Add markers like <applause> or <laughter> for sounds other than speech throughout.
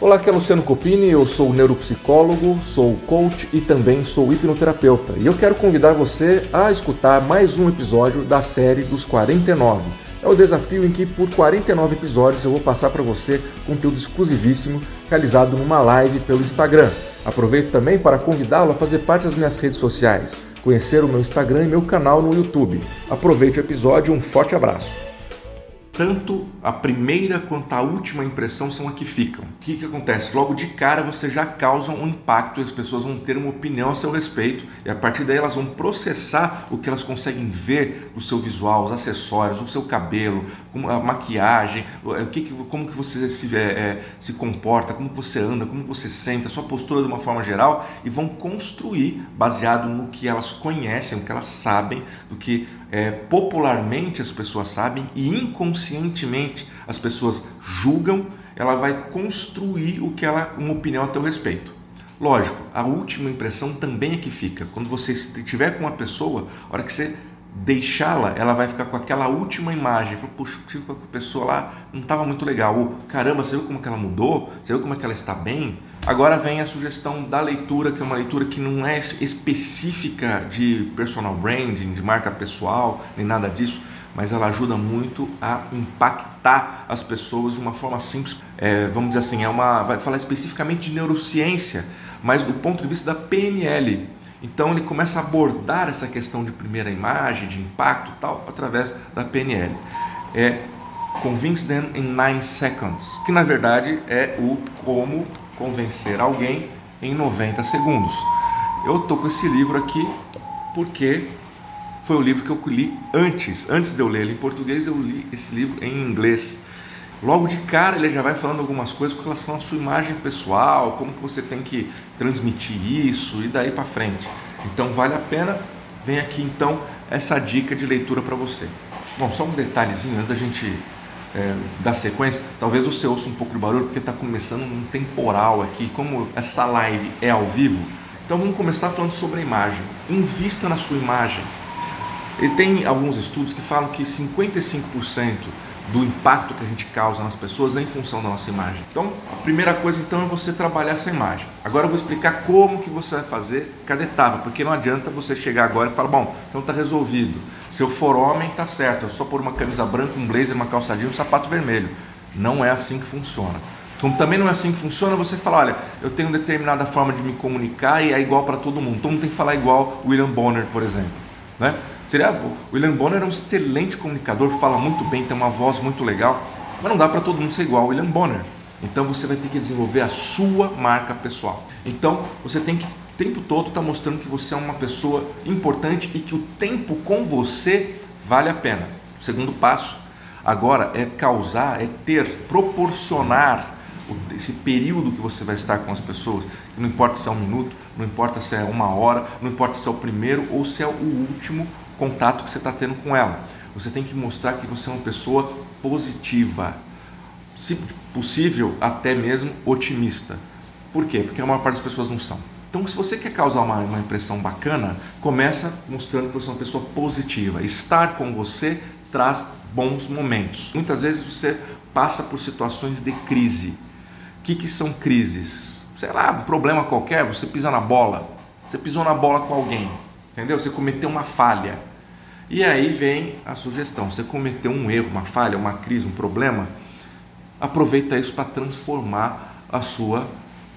Olá, aqui é Luciano Copini, eu sou neuropsicólogo, sou coach e também sou hipnoterapeuta. E eu quero convidar você a escutar mais um episódio da série dos 49. É o desafio em que por 49 episódios eu vou passar para você conteúdo exclusivíssimo realizado numa live pelo Instagram. Aproveito também para convidá-lo a fazer parte das minhas redes sociais, conhecer o meu Instagram e meu canal no YouTube. Aproveite o episódio um forte abraço tanto a primeira quanto a última impressão são a que ficam. O que, que acontece? Logo de cara você já causa um impacto e as pessoas vão ter uma opinião a seu respeito e a partir daí elas vão processar o que elas conseguem ver no seu visual, os acessórios, o seu cabelo, a maquiagem, o que, como que você se, é, é, se comporta, como que você anda, como que você senta, a sua postura de uma forma geral e vão construir baseado no que elas conhecem, o que elas sabem, do que é, popularmente as pessoas sabem e inconscientemente as pessoas julgam, ela vai construir o que ela uma opinião a teu respeito. Lógico, a última impressão também é que fica. Quando você estiver com uma pessoa, a hora que você deixá-la, ela vai ficar com aquela última imagem. Fala, puxa, a pessoa lá não estava muito legal. Ou, caramba, você viu como que ela mudou? Você viu como é que ela está bem? Agora vem a sugestão da leitura, que é uma leitura que não é específica de personal branding, de marca pessoal, nem nada disso, mas ela ajuda muito a impactar as pessoas de uma forma simples. É, vamos dizer assim, é uma, vai falar especificamente de neurociência, mas do ponto de vista da PNL. Então ele começa a abordar essa questão de primeira imagem, de impacto tal, através da PNL. É Convince Them in 9 Seconds, que na verdade é o como convencer alguém em 90 segundos. Eu estou com esse livro aqui porque foi o livro que eu li antes, antes de eu ler ele em português, eu li esse livro em inglês. Logo de cara ele já vai falando algumas coisas com relação à sua imagem pessoal, como que você tem que transmitir isso e daí para frente. Então vale a pena. Vem aqui então essa dica de leitura para você. Bom, só um detalhezinho antes da gente é, da sequência, talvez você ouça um pouco de barulho porque está começando um temporal aqui. Como essa live é ao vivo, então vamos começar falando sobre a imagem. Invista na sua imagem. Ele tem alguns estudos que falam que 55% do impacto que a gente causa nas pessoas em função da nossa imagem. Então, a primeira coisa então é você trabalhar essa imagem. Agora eu vou explicar como que você vai fazer cada etapa, porque não adianta você chegar agora e falar, bom, então está resolvido. Se eu for homem, tá certo, eu só pôr uma camisa branca, um blazer, uma calça jeans, um sapato vermelho. Não é assim que funciona. Como também não é assim que funciona, você fala, olha, eu tenho determinada forma de me comunicar e é igual para todo mundo. Todo mundo tem que falar igual William Bonner, por exemplo, né? Seria, o William Bonner é um excelente comunicador, fala muito bem, tem uma voz muito legal, mas não dá para todo mundo ser igual ao William Bonner. Então você vai ter que desenvolver a sua marca pessoal. Então você tem que o tempo todo estar tá mostrando que você é uma pessoa importante e que o tempo com você vale a pena. O segundo passo agora é causar, é ter, proporcionar esse período que você vai estar com as pessoas, não importa se é um minuto, não importa se é uma hora, não importa se é o primeiro ou se é o último contato que você está tendo com ela. Você tem que mostrar que você é uma pessoa positiva, se possível, até mesmo otimista. Por quê? Porque a maior parte das pessoas não são. Então, se você quer causar uma, uma impressão bacana, começa mostrando que você é uma pessoa positiva. Estar com você traz bons momentos. Muitas vezes você passa por situações de crise. O que, que são crises? Sei lá, um problema qualquer, você pisa na bola. Você pisou na bola com alguém, entendeu? Você cometeu uma falha. E aí vem a sugestão: você cometeu um erro, uma falha, uma crise, um problema, aproveita isso para transformar a sua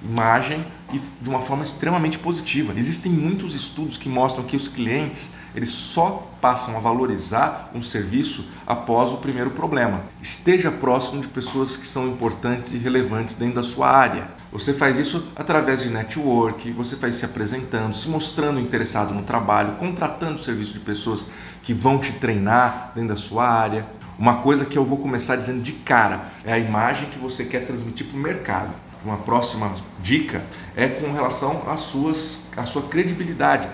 imagem e de uma forma extremamente positiva. Existem muitos estudos que mostram que os clientes eles só passam a valorizar um serviço após o primeiro problema. Esteja próximo de pessoas que são importantes e relevantes dentro da sua área. Você faz isso através de network, você faz se apresentando, se mostrando interessado no trabalho, contratando serviço de pessoas que vão te treinar dentro da sua área. Uma coisa que eu vou começar dizendo de cara é a imagem que você quer transmitir para o mercado uma próxima dica é com relação às suas, à sua credibilidade.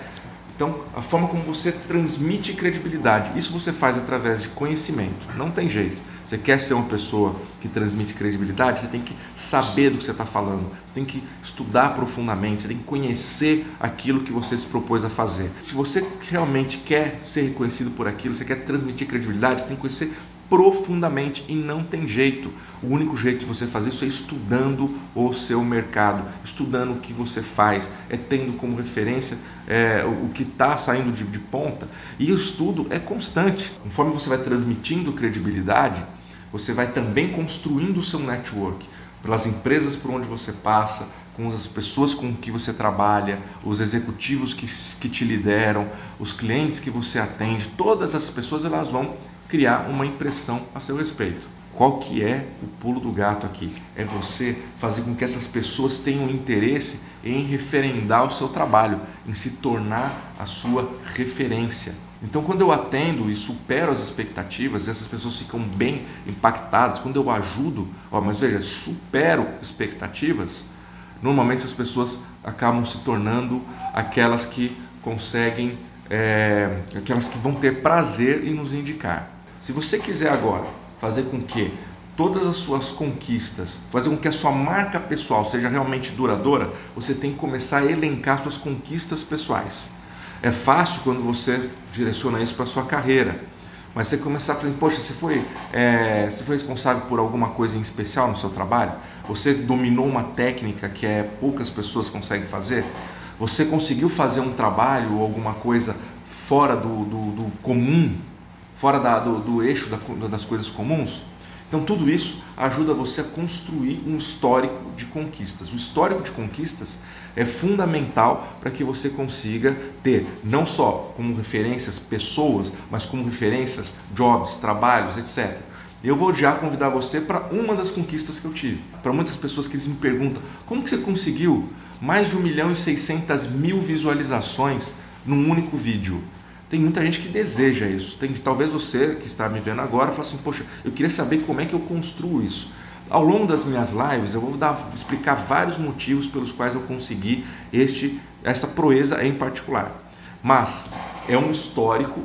Então, a forma como você transmite credibilidade, isso você faz através de conhecimento, não tem jeito. Você quer ser uma pessoa que transmite credibilidade, você tem que saber do que você está falando, você tem que estudar profundamente, você tem que conhecer aquilo que você se propôs a fazer. Se você realmente quer ser reconhecido por aquilo, você quer transmitir credibilidade, você tem que conhecer profundamente e não tem jeito. O único jeito de você fazer isso é estudando o seu mercado, estudando o que você faz, é tendo como referência é, o que está saindo de, de ponta. E o estudo é constante. Conforme você vai transmitindo credibilidade, você vai também construindo o seu network pelas empresas por onde você passa, com as pessoas com que você trabalha, os executivos que, que te lideram, os clientes que você atende, todas as pessoas elas vão criar uma impressão a seu respeito. Qual que é o pulo do gato aqui? É você fazer com que essas pessoas tenham interesse em referendar o seu trabalho, em se tornar a sua referência. Então, quando eu atendo e supero as expectativas, essas pessoas ficam bem impactadas. Quando eu ajudo, ó, mas veja, supero expectativas, normalmente as pessoas acabam se tornando aquelas que conseguem, é, aquelas que vão ter prazer em nos indicar. Se você quiser agora fazer com que todas as suas conquistas, fazer com que a sua marca pessoal seja realmente duradoura, você tem que começar a elencar suas conquistas pessoais. É fácil quando você direciona isso para a sua carreira, mas você começar a falar, poxa, você foi, é, você foi responsável por alguma coisa em especial no seu trabalho? Você dominou uma técnica que é, poucas pessoas conseguem fazer? Você conseguiu fazer um trabalho ou alguma coisa fora do, do, do comum fora da, do, do, eixo da, das coisas comuns. Então, tudo isso ajuda você a construir um histórico de conquistas. O histórico de conquistas é fundamental para que você consiga ter não só como referências pessoas, mas como referências jobs, trabalhos, etc. Eu vou já convidar você para uma das conquistas que eu tive. Para muitas pessoas que eles me perguntam como que você conseguiu mais de 1 milhão e 600 mil visualizações num único vídeo. Tem muita gente que deseja isso. Tem, talvez você que está me vendo agora fale assim, poxa, eu queria saber como é que eu construo isso. Ao longo das minhas lives eu vou dar, explicar vários motivos pelos quais eu consegui este, essa proeza em particular. Mas é um histórico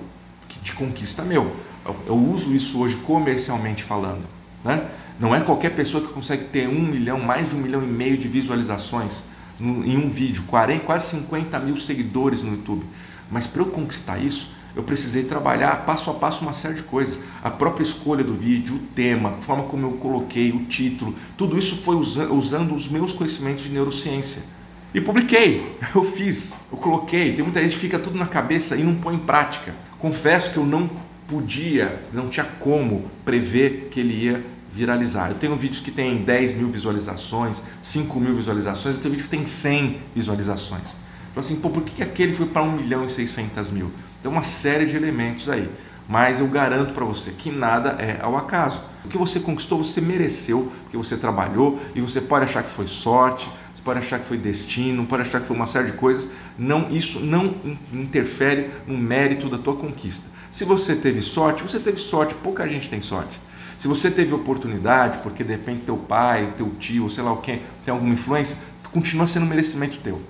de conquista meu. Eu, eu uso isso hoje comercialmente falando. Né? Não é qualquer pessoa que consegue ter um milhão, mais de um milhão e meio de visualizações no, em um vídeo, 40, quase 50 mil seguidores no YouTube. Mas para eu conquistar isso, eu precisei trabalhar passo a passo uma série de coisas. A própria escolha do vídeo, o tema, a forma como eu coloquei, o título, tudo isso foi usa usando os meus conhecimentos de neurociência. E publiquei, <laughs> eu fiz, eu coloquei. Tem muita gente que fica tudo na cabeça e não põe em prática. Confesso que eu não podia, não tinha como prever que ele ia viralizar. Eu tenho vídeos que tem 10 mil visualizações, 5 mil visualizações, eu tenho vídeos que tem 100 visualizações. Falei assim, pô, por que aquele foi para 1 milhão e 600 mil? Tem uma série de elementos aí. Mas eu garanto para você que nada é ao acaso. O que você conquistou, você mereceu, porque você trabalhou e você pode achar que foi sorte, você pode achar que foi destino, pode achar que foi uma série de coisas. Não, isso não interfere no mérito da tua conquista. Se você teve sorte, você teve sorte, pouca gente tem sorte. Se você teve oportunidade, porque de repente teu pai, teu tio, sei lá o que, tem alguma influência, continua sendo merecimento teu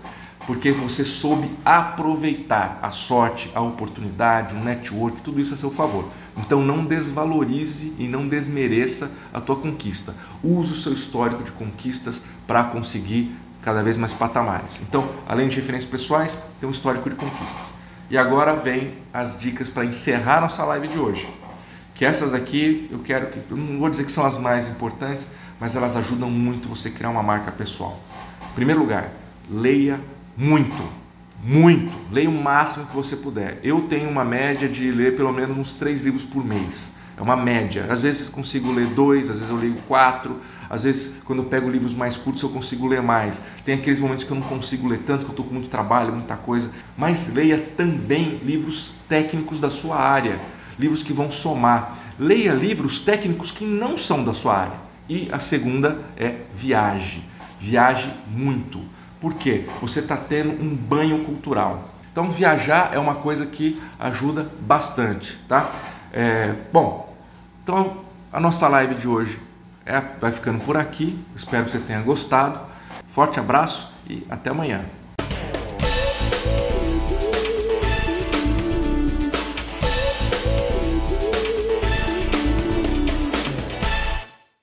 porque você soube aproveitar a sorte, a oportunidade, o network, tudo isso a seu favor. Então não desvalorize e não desmereça a tua conquista. Use o seu histórico de conquistas para conseguir cada vez mais patamares. Então, além de referências pessoais, tem um histórico de conquistas. E agora vem as dicas para encerrar nossa live de hoje. Que essas aqui, eu quero que, eu não vou dizer que são as mais importantes, mas elas ajudam muito você a criar uma marca pessoal. Em primeiro lugar, leia muito, muito. Leia o máximo que você puder. Eu tenho uma média de ler pelo menos uns três livros por mês. É uma média. Às vezes consigo ler dois, às vezes eu leio quatro. Às vezes, quando eu pego livros mais curtos, eu consigo ler mais. Tem aqueles momentos que eu não consigo ler tanto, que eu estou com muito trabalho, muita coisa. Mas leia também livros técnicos da sua área, livros que vão somar. Leia livros técnicos que não são da sua área. E a segunda é viaje. Viaje muito. Por quê? Você está tendo um banho cultural. Então viajar é uma coisa que ajuda bastante, tá? É, bom, então a nossa live de hoje é, vai ficando por aqui. Espero que você tenha gostado. Forte abraço e até amanhã.